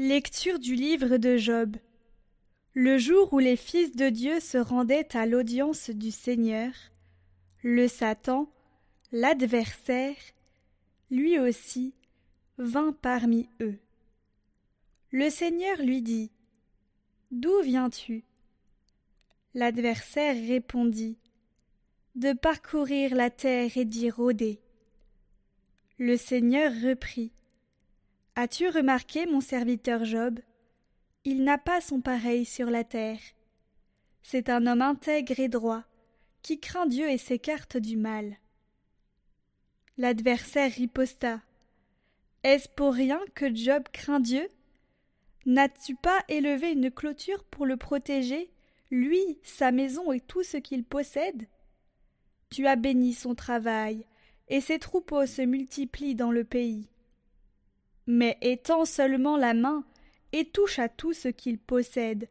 Lecture du livre de Job. Le jour où les fils de Dieu se rendaient à l'audience du Seigneur, le Satan, l'adversaire, lui aussi, vint parmi eux. Le Seigneur lui dit D'où viens-tu? L'adversaire répondit De parcourir la terre et d'y rôder. Le Seigneur reprit As-tu remarqué mon serviteur Job? Il n'a pas son pareil sur la terre. C'est un homme intègre et droit, qui craint Dieu et s'écarte du mal. L'adversaire riposta. Est-ce pour rien que Job craint Dieu? N'as-tu pas élevé une clôture pour le protéger, lui, sa maison et tout ce qu'il possède? Tu as béni son travail, et ses troupeaux se multiplient dans le pays mais étends seulement la main et touche à tout ce qu'il possède.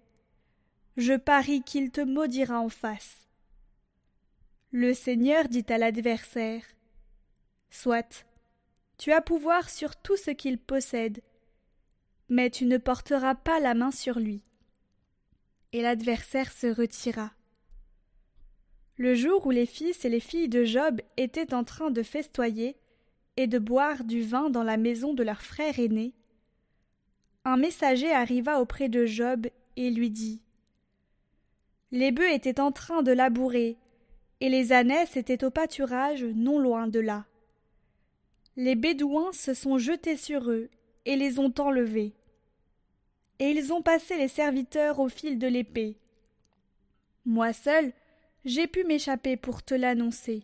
Je parie qu'il te maudira en face. Le Seigneur dit à l'adversaire Soit, tu as pouvoir sur tout ce qu'il possède, mais tu ne porteras pas la main sur lui. Et l'adversaire se retira. Le jour où les fils et les filles de Job étaient en train de festoyer, et de boire du vin dans la maison de leur frère aîné, un messager arriva auprès de Job et lui dit Les bœufs étaient en train de labourer, et les ânesses étaient au pâturage non loin de là. Les bédouins se sont jetés sur eux et les ont enlevés. Et ils ont passé les serviteurs au fil de l'épée. Moi seul, j'ai pu m'échapper pour te l'annoncer.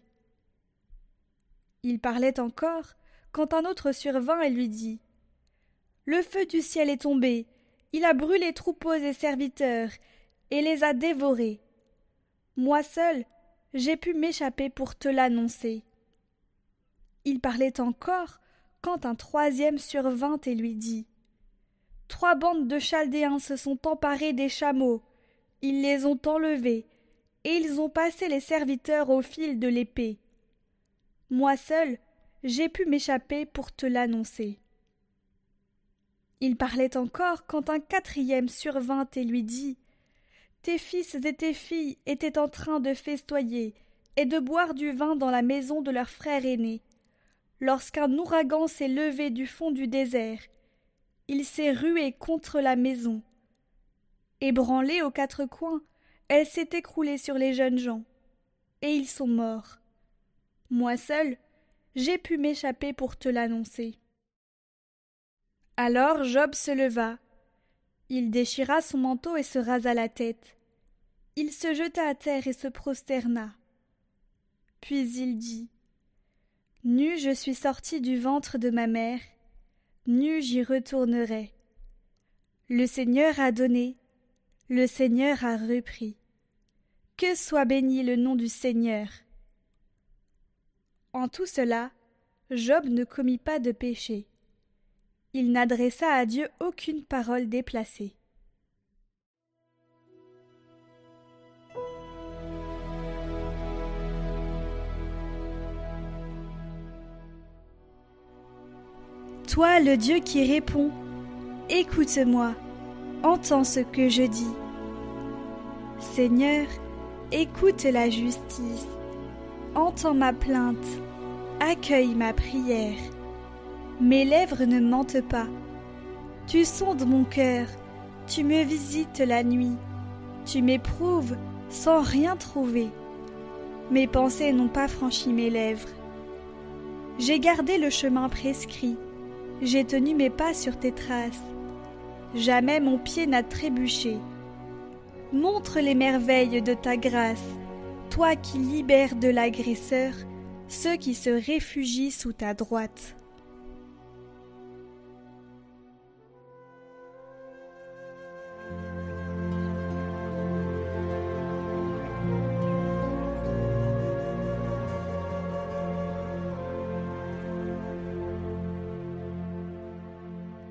Il parlait encore, quand un autre survint et lui dit Le feu du ciel est tombé, il a brûlé troupeaux et serviteurs, et les a dévorés. Moi seul, j'ai pu m'échapper pour te l'annoncer. Il parlait encore, quand un troisième survint et lui dit Trois bandes de Chaldéens se sont emparés des chameaux, ils les ont enlevés, et ils ont passé les serviteurs au fil de l'épée. Moi seul, j'ai pu m'échapper pour te l'annoncer. Il parlait encore quand un quatrième survint et lui dit Tes fils et tes filles étaient en train de festoyer et de boire du vin dans la maison de leur frère aîné. Lorsqu'un ouragan s'est levé du fond du désert, il s'est rué contre la maison. Ébranlée aux quatre coins, elle s'est écroulée sur les jeunes gens, et ils sont morts. Moi seul, j'ai pu m'échapper pour te l'annoncer. Alors Job se leva. Il déchira son manteau et se rasa la tête. Il se jeta à terre et se prosterna. Puis il dit Nu je suis sorti du ventre de ma mère, nu j'y retournerai. Le Seigneur a donné, le Seigneur a repris. Que soit béni le nom du Seigneur. Tout cela, Job ne commit pas de péché. Il n'adressa à Dieu aucune parole déplacée. Toi, le Dieu qui répond, écoute-moi, entends ce que je dis. Seigneur, écoute la justice entends ma plainte, accueille ma prière. Mes lèvres ne mentent pas. Tu sondes mon cœur, tu me visites la nuit, tu m'éprouves sans rien trouver. Mes pensées n'ont pas franchi mes lèvres. J'ai gardé le chemin prescrit, j'ai tenu mes pas sur tes traces. Jamais mon pied n'a trébuché. Montre les merveilles de ta grâce toi qui libères de l'agresseur ceux qui se réfugient sous ta droite.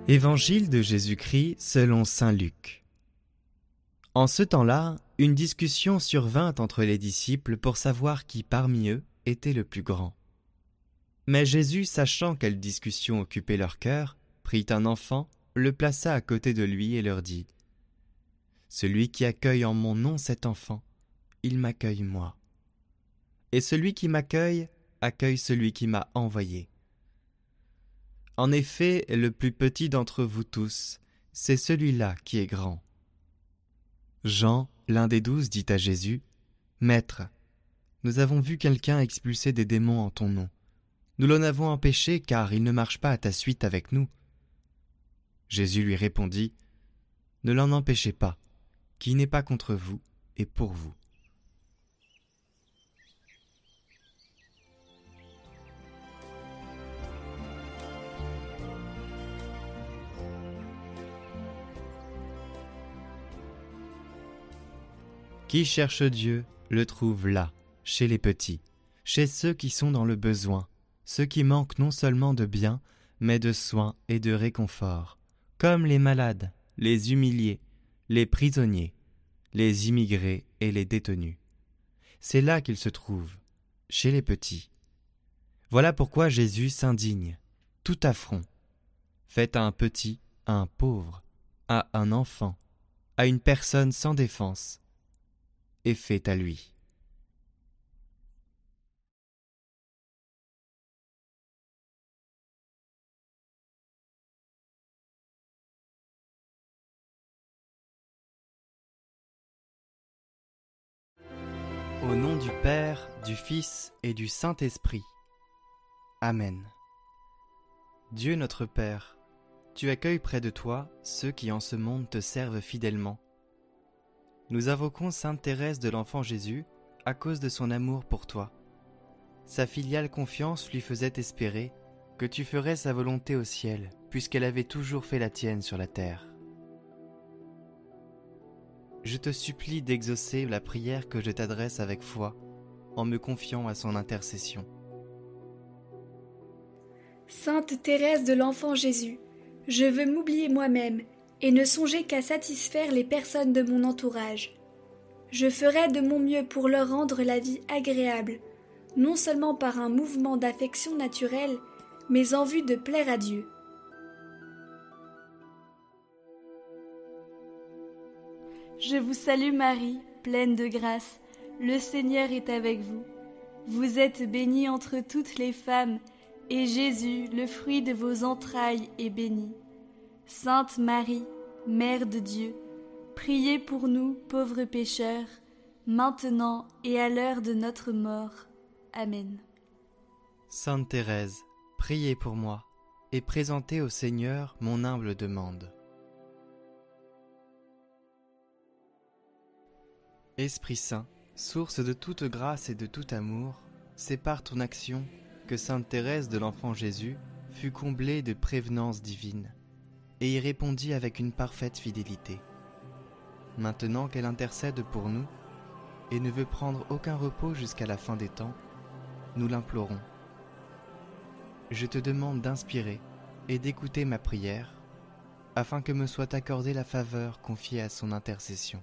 Évangile de Jésus-Christ selon Saint Luc. En ce temps-là, une discussion survint entre les disciples pour savoir qui parmi eux était le plus grand. Mais Jésus, sachant quelle discussion occupait leur cœur, prit un enfant le plaça à côté de lui et leur dit Celui qui accueille en mon nom cet enfant, il m'accueille moi. Et celui qui m'accueille accueille celui qui m'a envoyé. En effet, le plus petit d'entre vous tous, c'est celui-là qui est grand. Jean, l'un des douze, dit à Jésus, Maître, nous avons vu quelqu'un expulser des démons en ton nom. Nous l'en avons empêché car il ne marche pas à ta suite avec nous. Jésus lui répondit, Ne l'en empêchez pas, qui n'est pas contre vous et pour vous. Qui cherche Dieu le trouve là, chez les petits, chez ceux qui sont dans le besoin, ceux qui manquent non seulement de biens, mais de soins et de réconfort, comme les malades, les humiliés, les prisonniers, les immigrés et les détenus. C'est là qu'il se trouve, chez les petits. Voilà pourquoi Jésus s'indigne, tout affront, fait à un petit, à un pauvre, à un enfant, à une personne sans défense, est fait à lui. Au nom du Père, du Fils et du Saint-Esprit. Amen. Dieu notre Père, tu accueilles près de toi ceux qui en ce monde te servent fidèlement nous invoquons Sainte Thérèse de l'Enfant Jésus à cause de son amour pour toi. Sa filiale confiance lui faisait espérer que tu ferais sa volonté au ciel, puisqu'elle avait toujours fait la tienne sur la terre. Je te supplie d'exaucer la prière que je t'adresse avec foi, en me confiant à son intercession. Sainte Thérèse de l'Enfant Jésus, je veux m'oublier moi-même et ne songer qu'à satisfaire les personnes de mon entourage. Je ferai de mon mieux pour leur rendre la vie agréable, non seulement par un mouvement d'affection naturelle, mais en vue de plaire à Dieu. Je vous salue Marie, pleine de grâce, le Seigneur est avec vous. Vous êtes bénie entre toutes les femmes, et Jésus, le fruit de vos entrailles, est béni. Sainte Marie, Mère de Dieu, priez pour nous pauvres pécheurs, maintenant et à l'heure de notre mort. Amen. Sainte Thérèse, priez pour moi et présentez au Seigneur mon humble demande. Esprit Saint, source de toute grâce et de tout amour, c'est par ton action que Sainte Thérèse de l'Enfant Jésus fut comblée de prévenance divine et y répondit avec une parfaite fidélité. Maintenant qu'elle intercède pour nous et ne veut prendre aucun repos jusqu'à la fin des temps, nous l'implorons. Je te demande d'inspirer et d'écouter ma prière, afin que me soit accordée la faveur confiée à son intercession.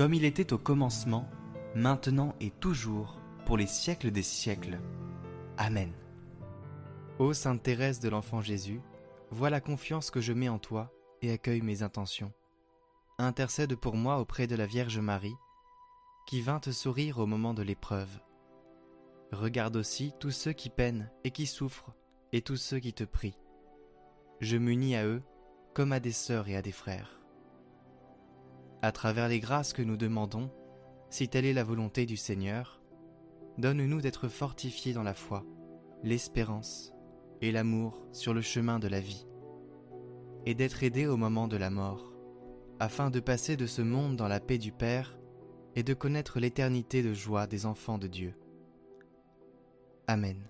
comme il était au commencement, maintenant et toujours, pour les siècles des siècles. Amen. Ô Sainte Thérèse de l'Enfant Jésus, Vois la confiance que je mets en toi et accueille mes intentions. Intercède pour moi auprès de la Vierge Marie, qui vint te sourire au moment de l'épreuve. Regarde aussi tous ceux qui peinent et qui souffrent, et tous ceux qui te prient. Je m'unis à eux comme à des sœurs et à des frères. À travers les grâces que nous demandons, si telle est la volonté du Seigneur, donne-nous d'être fortifiés dans la foi, l'espérance et l'amour sur le chemin de la vie, et d'être aidé au moment de la mort, afin de passer de ce monde dans la paix du Père et de connaître l'éternité de joie des enfants de Dieu. Amen.